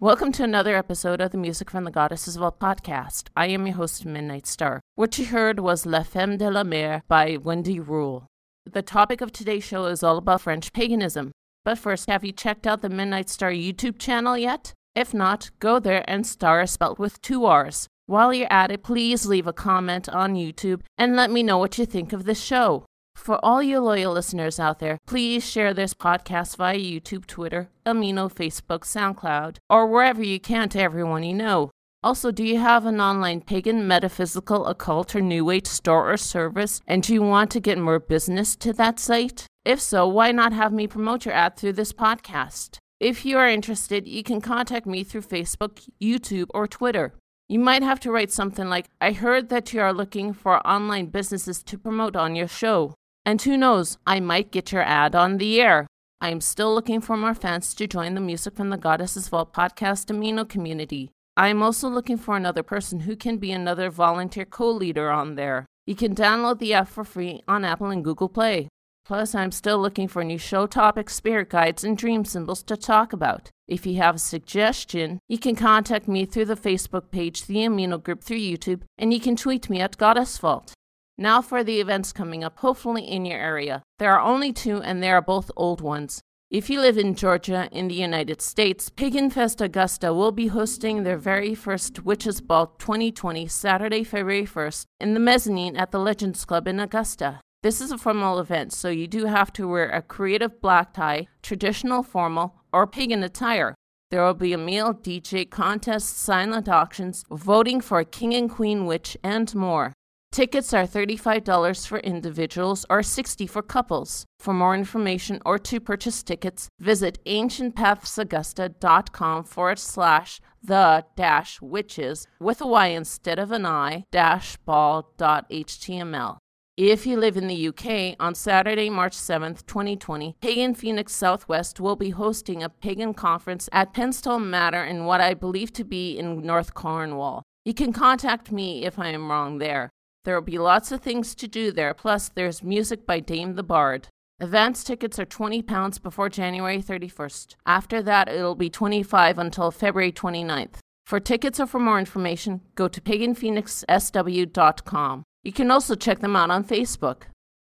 Welcome to another episode of the Music from the Goddesses Vault podcast. I am your host, Midnight Star. What you heard was La Femme de la Mer by Wendy Rule. The topic of today's show is all about French paganism. But first, have you checked out the Midnight Star YouTube channel yet? If not, go there and star is spelled with two R's. While you're at it, please leave a comment on YouTube and let me know what you think of this show. For all you loyal listeners out there, please share this podcast via YouTube, Twitter, Amino, Facebook, SoundCloud, or wherever you can to everyone you know. Also, do you have an online pagan, metaphysical, occult, or new age store or service and do you want to get more business to that site? If so, why not have me promote your ad through this podcast? If you are interested, you can contact me through Facebook, YouTube, or Twitter. You might have to write something like, I heard that you are looking for online businesses to promote on your show. And who knows, I might get your ad on the air. I am still looking for more fans to join the Music from the Goddesses Vault podcast Amino community. I am also looking for another person who can be another volunteer co leader on there. You can download the app for free on Apple and Google Play. Plus, I'm still looking for new show topics, spirit guides, and dream symbols to talk about. If you have a suggestion, you can contact me through the Facebook page, the Amino group through YouTube, and you can tweet me at Goddess Vault. Now for the events coming up, hopefully in your area. There are only two, and they are both old ones. If you live in Georgia in the United States, Pagan Fest Augusta will be hosting their very first Witches Ball 2020 Saturday, February 1st in the mezzanine at the Legends Club in Augusta. This is a formal event, so you do have to wear a creative black tie, traditional formal, or pagan attire. There will be a meal, DJ contest, silent auctions, voting for a king and queen witch, and more. Tickets are $35 for individuals or 60 for couples. For more information or to purchase tickets, visit ancientpathsaugusta.com forward slash the dash witches with a Y instead of an I dash ball.html. If you live in the UK, on Saturday, March 7th, 2020, Pagan Phoenix Southwest will be hosting a pagan conference at Penston Manor in what I believe to be in North Cornwall. You can contact me if I am wrong there. There will be lots of things to do there, plus, there's music by Damh the Bard. Advance tickets are £20 before January 31st. After that, it'll be 25 until February 29th. For tickets or for more information, go to paganphoenixsw.com. You can also check them out on Facebook.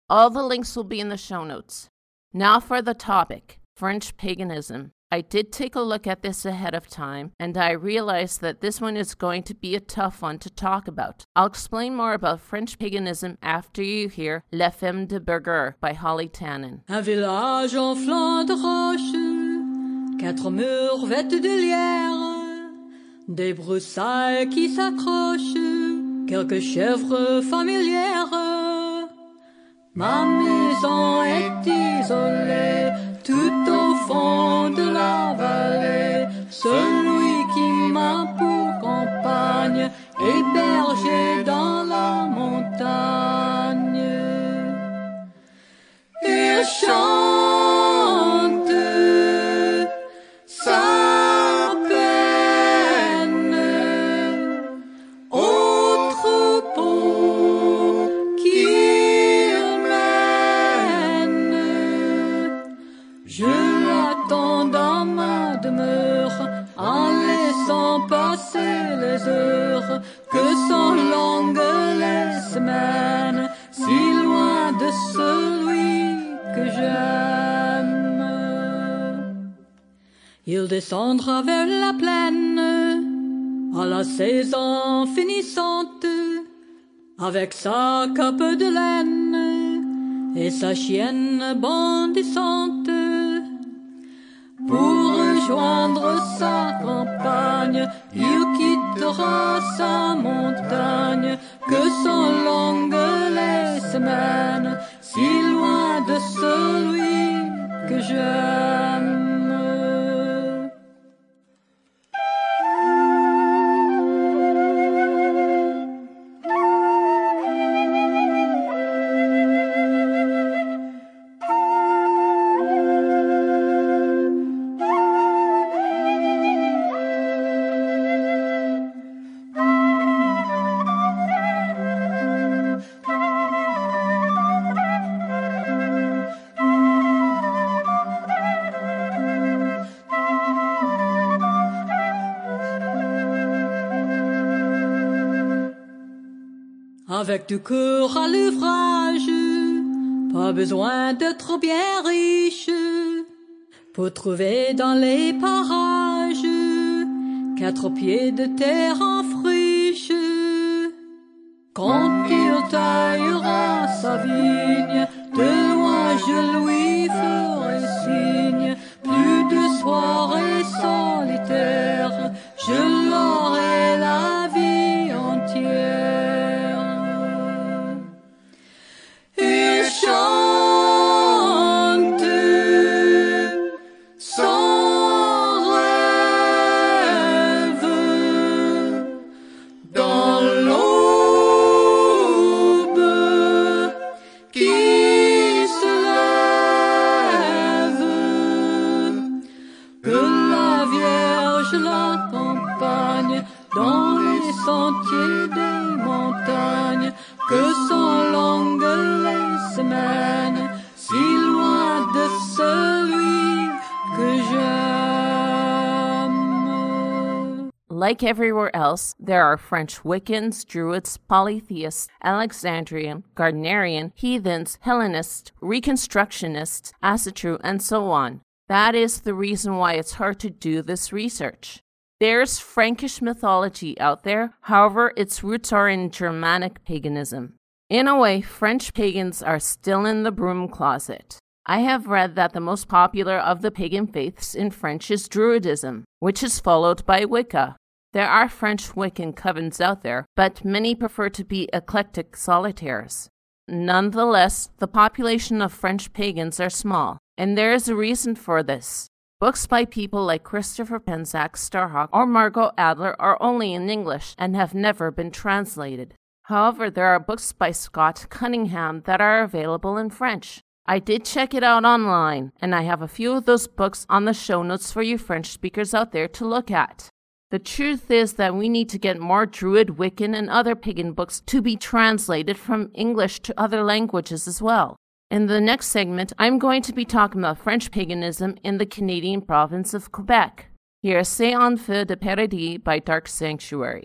All the links will be in the show notes. Now for the topic French paganism. I did take a look at this ahead of time, and I realized that this one is going to be a tough one to talk about. I'll explain more about French paganism after you hear La Femme de Berger by Holly Tannen. Un village en flanc de roche, quatre murs vêtus de lierre, des broussailles qui s'accrochent, quelques chèvres familières. Ma maison est isolée tout au fond de la vallée, celui qui m'a pour compagne, hébergé dans la montagne. Il chante Il descendra vers la plaine à la saison finissante avec sa cape de laine et sa chienne bondissante. Pour rejoindre sa campagne, il quittera sa montagne, que sont longues les semaines, du cœur à l'ouvrage. Pas besoin d'être bien riche pour trouver dans les parages quatre pieds de terre en Like everywhere else, there are French Wiccans, Druids, polytheists, Alexandrian, Gardnerian, heathens, Hellenists, Reconstructionists, Asatru, and so on. That is the reason why it's hard to do this research. There's Frankish mythology out there, however, its roots are in Germanic paganism. In a way, French pagans are still in the broom closet. I have read that the most popular of the pagan faiths in French is Druidism, which is followed by Wicca. There are French Wiccan covens out there, but many prefer to be eclectic solitaires. Nonetheless, the population of French pagans are small, and there is a reason for this. Books by people like Christopher Penczak Starhawk or Margot Adler are only in English and have never been translated. However, there are books by Scott Cunningham that are available in French. I did check it out online, and I have a few of those books on the show notes for you French speakers out there to look at. The truth is that we need to get more Druid, Wiccan, and other pagan books to be translated from English to other languages as well. In the next segment, I'm going to be talking about French paganism in the Canadian province of Quebec. Here's feu de Paradis by Dark Sanctuary.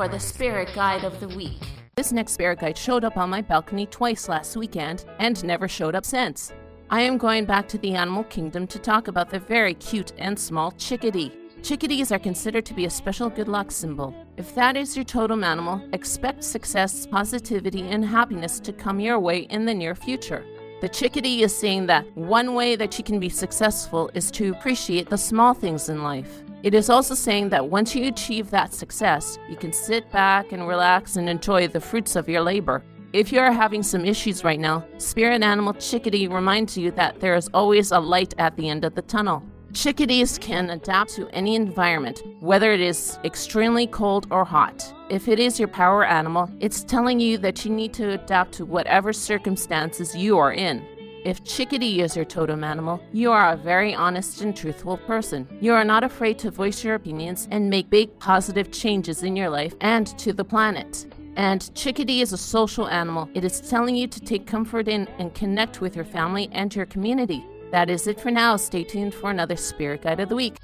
For the spirit guide of the week. This next spirit guide showed up on my balcony twice last weekend and never showed up since. I am going back to the animal kingdom to talk about the very cute and small chickadee. Chickadees are considered to be a special good luck symbol. If that is your totem animal, expect success, positivity, and happiness to come your way in the near future. The chickadee is saying that one way that you can be successful is to appreciate the small things in life. It is also saying that once you achieve that success, you can sit back and relax and enjoy the fruits of your labor. If you are having some issues right now, spirit animal chickadee reminds you that there is always a light at the end of the tunnel. Chickadees can adapt to any environment, whether it is extremely cold or hot. If it is your power animal, it's telling you that you need to adapt to whatever circumstances you are in. If chickadee is your totem animal, you are a very honest and truthful person. You are not afraid to voice your opinions and make big positive changes in your life and to the planet. And chickadee is a social animal. It is telling you to take comfort in and connect with your family and your community. That is it for now. Stay tuned for another Spirit Guide of the Week.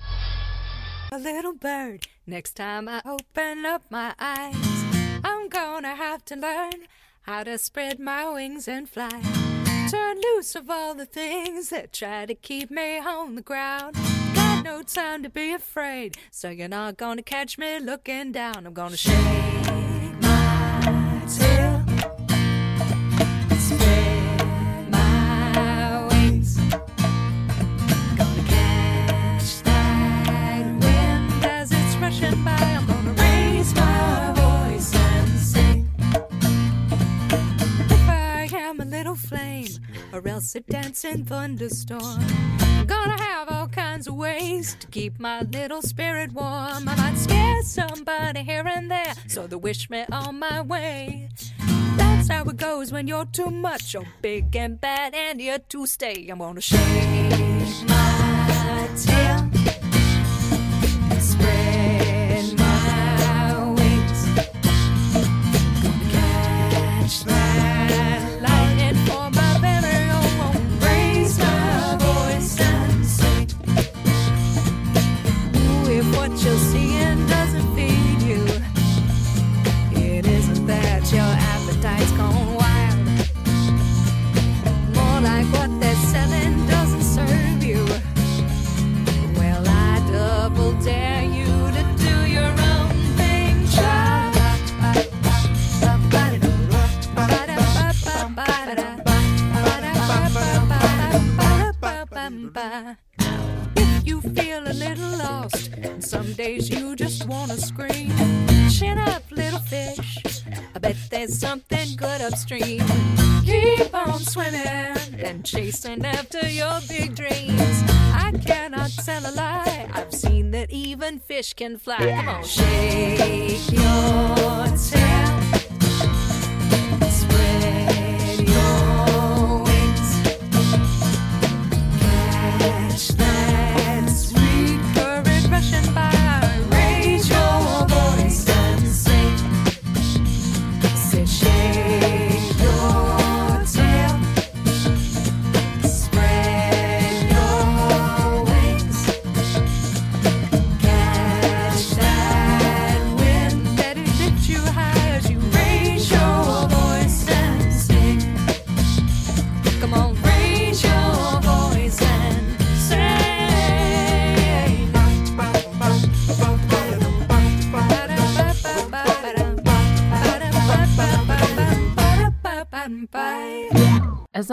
A little bird, next time I open up my eyes, I'm gonna have to learn how to spread my wings and fly. Turn loose of all the things that try to keep me on the ground. Got no time to be afraid, so you're not gonna catch me looking down. I'm gonna shake or else a dancing thunderstorm. Gonna have all kinds of ways to keep my little spirit warm. I might scare somebody here and there, so they wish me on my way. That's how it goes when you're too much, you're big and bad, and you're to stay. I'm gonna shake my tail, If you feel a little lost, and some days you just wanna scream, chin up, little fish. I bet there's something good upstream. Keep on swimming and chasing after your big dreams. I cannot tell a lie. I've seen that even fish can fly. Come on, shake your tail.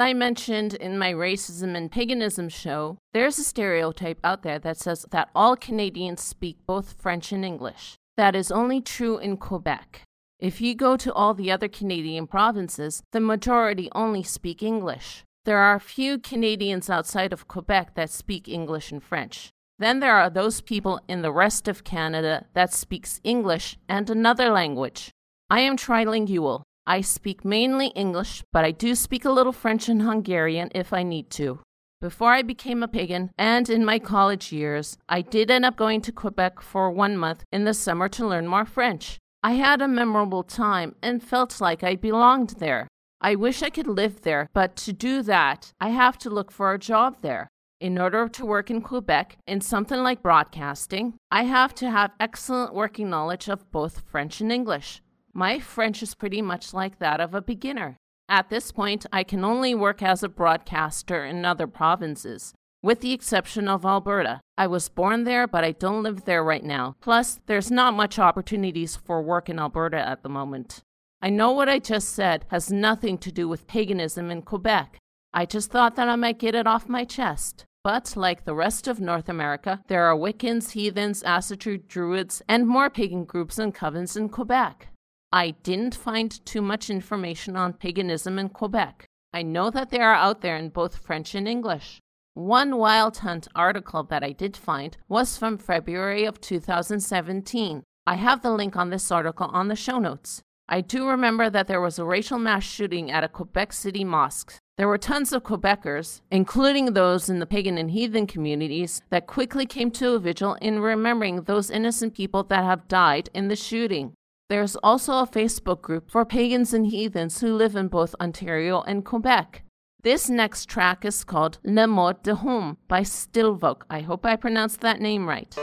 I mentioned in my racism and paganism show, there's a stereotype out there that says that all Canadians speak both French and English. That is only true in Quebec. If you go to all the other Canadian provinces, the majority only speak English. There are few Canadians outside of Quebec that speak English and French. Then there are those people in the rest of Canada that speaks English and another language. I am trilingual. I speak mainly English, but I do speak a little French and Hungarian if I need to. Before I became a pagan and in my college years, I did end up going to Quebec for one month in the summer to learn more French. I had a memorable time and felt like I belonged there. I wish I could live there, but to do that, I have to look for a job there. In order to work in Quebec in something like broadcasting, I have to have excellent working knowledge of both French and English. My French is pretty much like that of a beginner. At this point, I can only work as a broadcaster in other provinces, with the exception of Alberta. I was born there, but I don't live there right now. Plus, there's not much opportunities for work in Alberta at the moment. I know what I just said has nothing to do with paganism in Quebec. I just thought that I might get it off my chest. But like the rest of North America, there are Wiccans, heathens, Asatru, Druids, and more pagan groups and covens in Quebec. I didn't find too much information on paganism in Quebec. I know that they are out there in both French and English. One Wild Hunt article that I did find was from February of 2017. I have the link on this article on the show notes. I do remember that there was a racial mass shooting at a Quebec City mosque. There were tons of Quebecers, including those in the pagan and heathen communities, that quickly came to a vigil in remembering those innocent people that have died in the shooting. There's also a Facebook group for pagans and heathens who live in both Ontario and Quebec. This next track is called Le Mot de Homme by Stille Volk. I hope I pronounced that name right.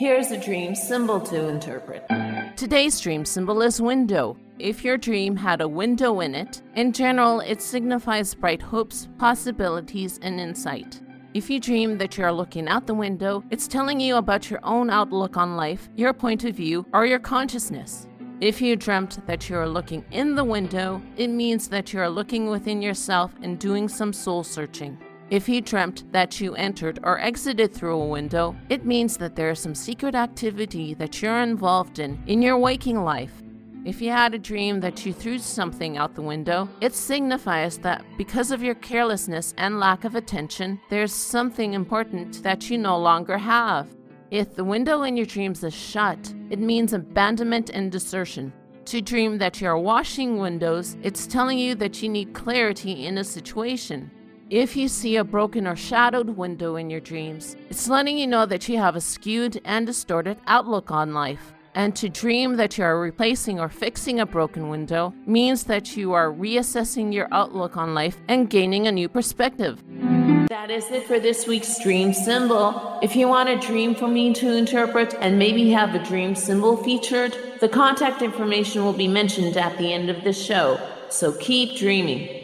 Here's a dream symbol to interpret. Today's dream symbol is window. If your dream had a window in it, in general, it signifies bright hopes, possibilities, and insight. If you dream that you are looking out the window, it's telling you about your own outlook on life, your point of view, or your consciousness. If you dreamt that you are looking in the window, it means that you are looking within yourself and doing some soul searching. If you dreamt that you entered or exited through a window, it means that there is some secret activity that you're involved in in your waking life. If you had a dream that you threw something out the window, it signifies that because of your carelessness and lack of attention, there's something important that you no longer have. If the window in your dreams is shut, it means abandonment and desertion. To dream that you are washing windows, it's telling you that you need clarity in a situation. If you see a broken or shadowed window in your dreams, it's letting you know that you have a skewed and distorted outlook on life. And to dream that you are replacing or fixing a broken window means that you are reassessing your outlook on life and gaining a new perspective. That is it for this week's dream symbol. If you want a dream for me to interpret and maybe have a dream symbol featured, the contact information will be mentioned at the end of the show. So keep dreaming.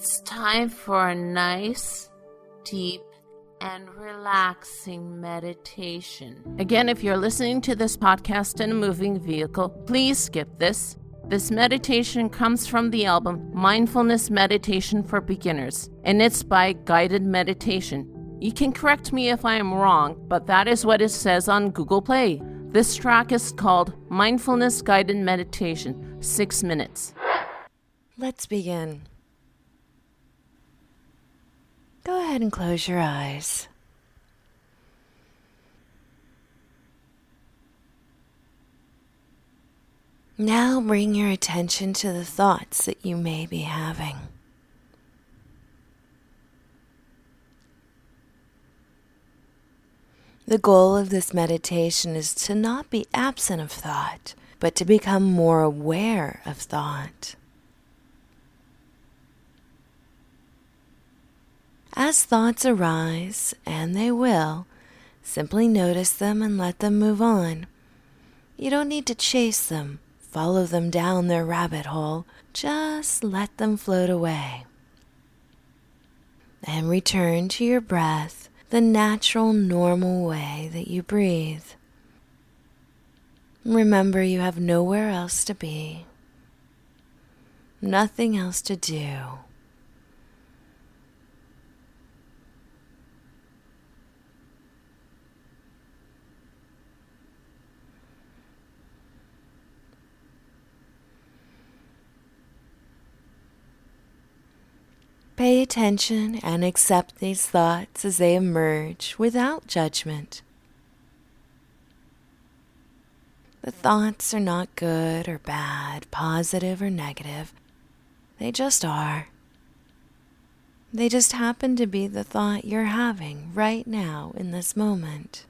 It's time for a nice, deep, and relaxing meditation. Again, if you're listening to this podcast in a moving vehicle, please skip this. This meditation comes from the album Mindfulness Meditation for Beginners, and it's by Guided Meditation. You can correct me if I am wrong, but that is what it says on Google Play. This track is called Mindfulness Guided Meditation, 6 minutes. Let's begin. Go ahead and close your eyes. Now bring your attention to the thoughts that you may be having. The goal of this meditation is to not be absent of thought, but to become more aware of thought. As thoughts arise, and they will, simply notice them and let them move on. You don't need to chase them, follow them down their rabbit hole, just let them float away. And return to your breath the natural, normal way that you breathe. Remember, you have nowhere else to be, nothing else to do. Pay attention and accept these thoughts as they emerge without judgment. The thoughts are not good or bad, positive or negative. They just are. They just happen to be the thought you're having right now in this moment.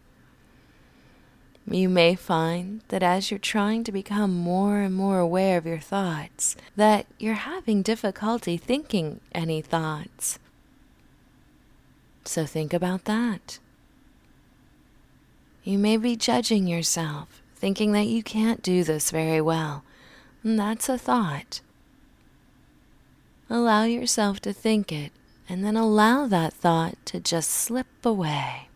You may find that as you're trying to become more and more aware of your thoughts, that you're having difficulty thinking any thoughts. So think about that. You may be judging yourself, thinking that you can't do this very well. And that's a thought. Allow yourself to think it, and then allow that thought to just slip away.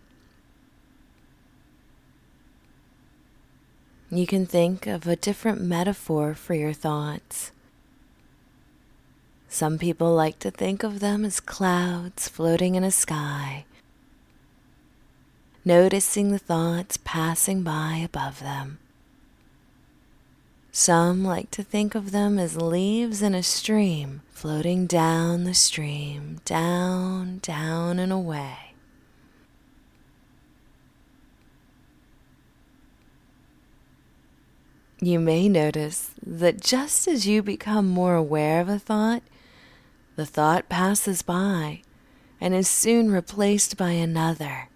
You can think of a different metaphor for your thoughts. Some people like to think of them as clouds floating in a sky, noticing the thoughts passing by above them. Some like to think of them as leaves in a stream floating down the stream, down, down, and away. You may notice that just as you become more aware of a thought, the thought passes by and is soon replaced by another.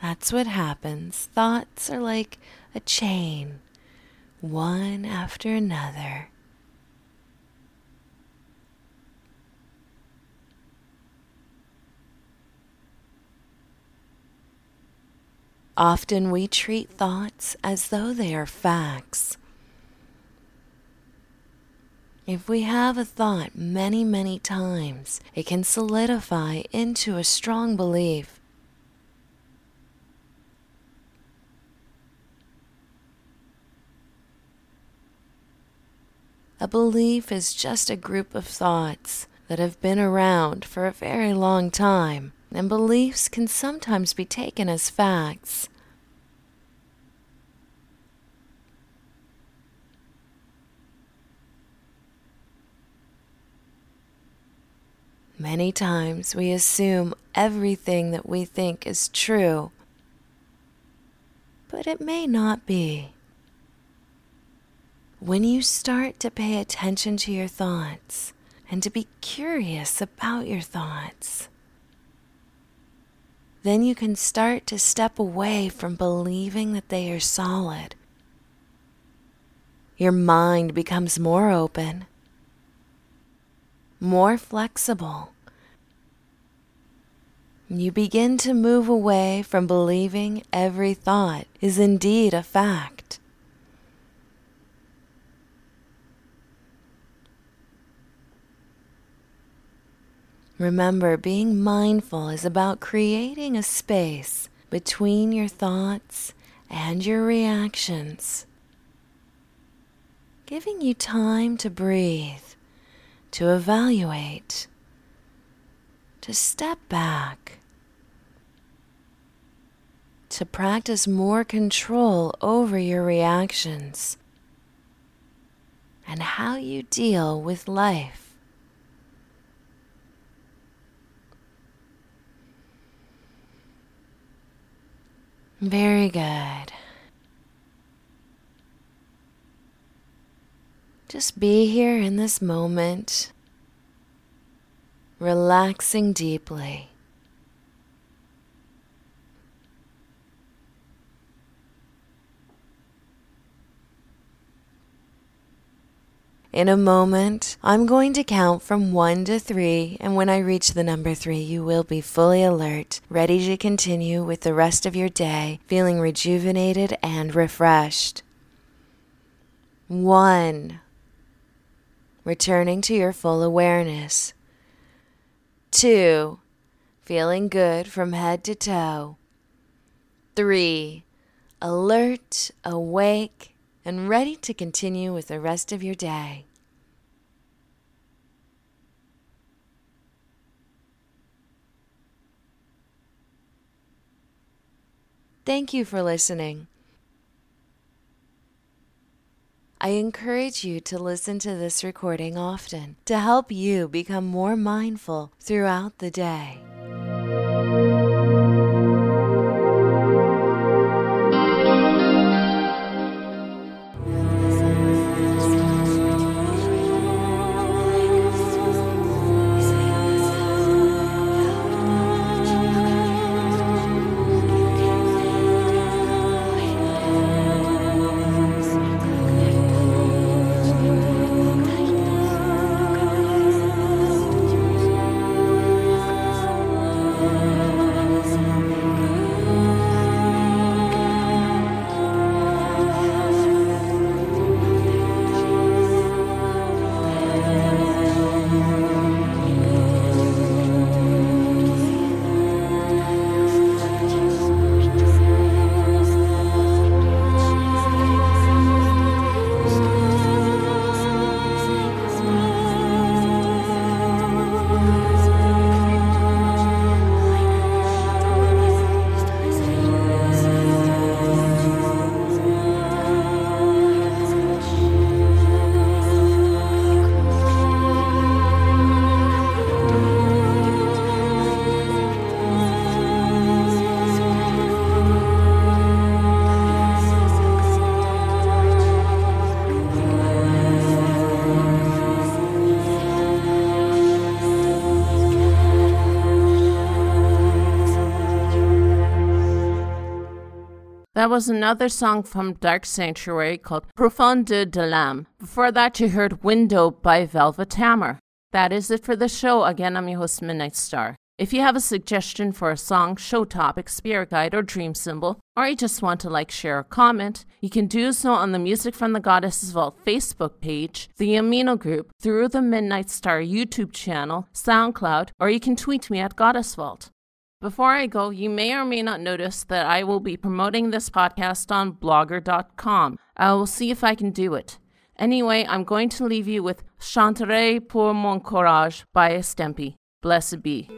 That's what happens. Thoughts are like a chain, one after another. Often we treat thoughts as though they are facts. If we have a thought many, many times, it can solidify into a strong belief. A belief is just a group of thoughts that have been around for a very long time and beliefs can sometimes be taken as facts. Many times we assume everything that we think is true, but it may not be. When you start to pay attention to your thoughts and to be curious about your thoughts, then you can start to step away from believing that they are solid. Your mind becomes more open, more flexible. You begin to move away from believing every thought is indeed a fact. Remember, being mindful is about creating a space between your thoughts and your reactions, giving you time to breathe, to evaluate, to step back, to practice more control over your reactions and how you deal with life. Very good. Just be here in this moment, relaxing deeply. In a moment, I'm going to count from one to three, and when I reach the number three, you will be fully alert, ready to continue with the rest of your day, feeling rejuvenated and refreshed. One, returning to your full awareness. Two, feeling good from head to toe. Three, alert, awake, and ready to continue with the rest of your day. Thank you for listening. I encourage you to listen to this recording often to help you become more mindful throughout the day. That was another song from Dark Sanctuary called Profonde de l'âme. Before that, you heard Window by Velvet Hammer. That is it for the show. Again, I'm your host, Midnight Star. If you have a suggestion for a song, show topic, spirit guide, or dream symbol, or you just want to like, share, or comment, you can do so on the Music from the Goddesses Vault Facebook page, the Amino Group, through the Midnight Star YouTube channel, SoundCloud, or you can tweet me at Goddess Vault. Before I go, you may or may not notice that I will be promoting this podcast on blogger.com. I will see if I can do it. Anyway, I'm going to leave you with Chanterai pour mon courage by Estampie. Blessed be.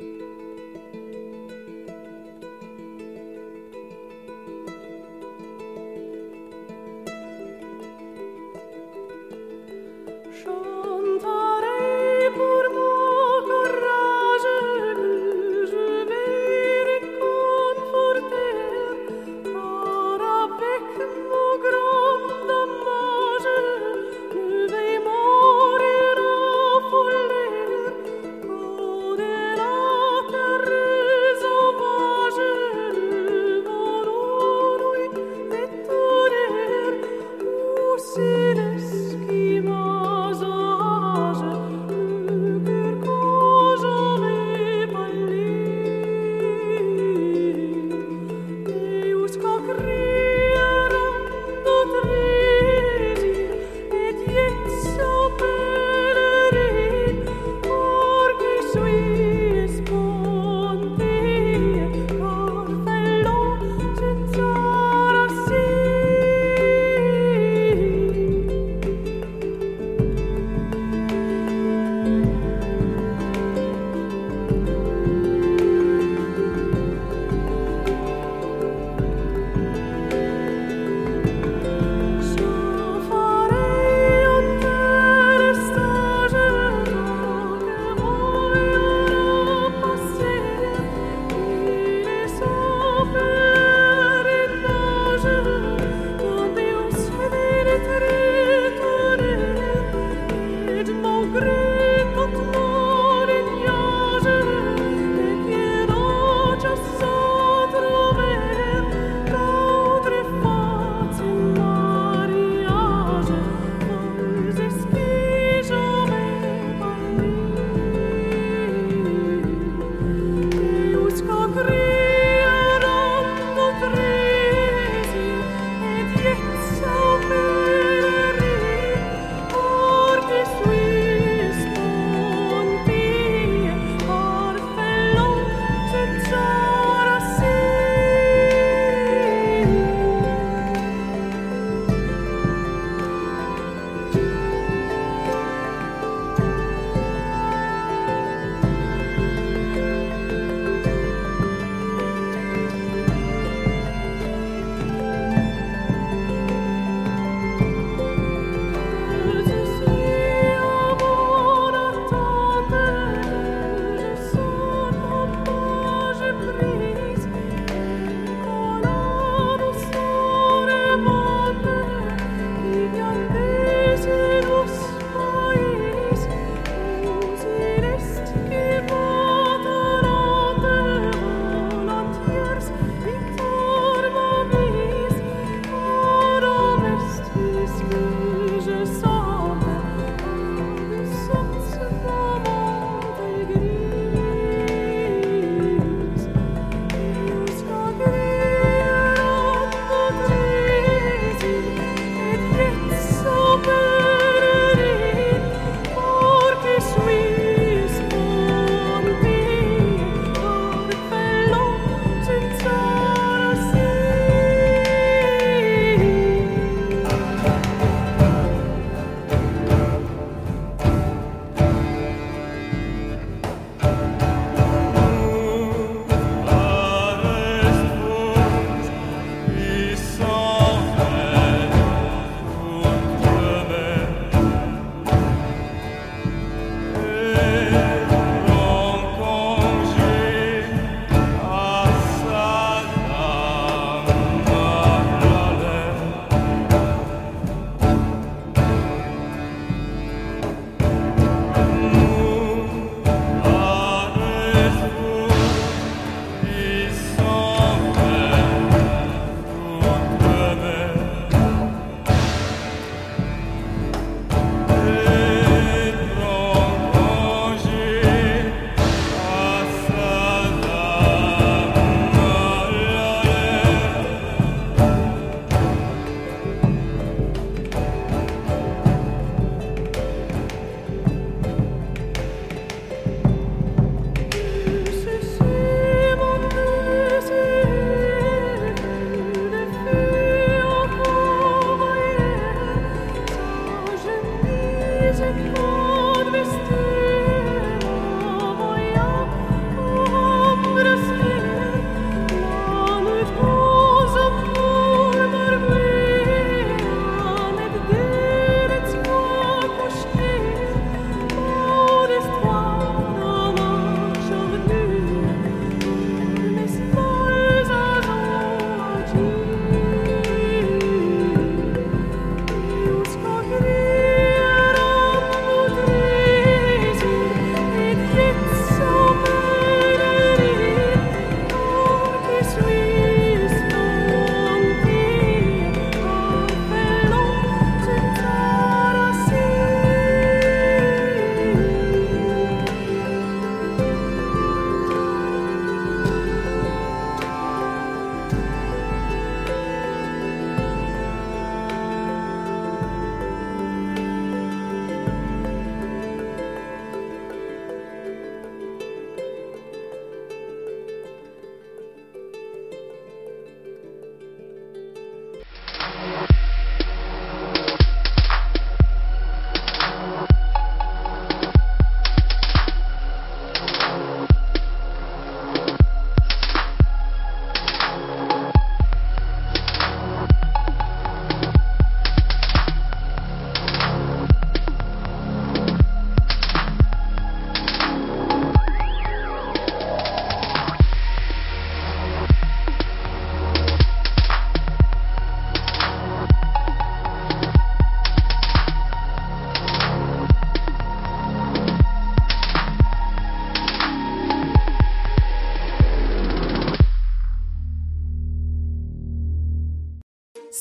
soul.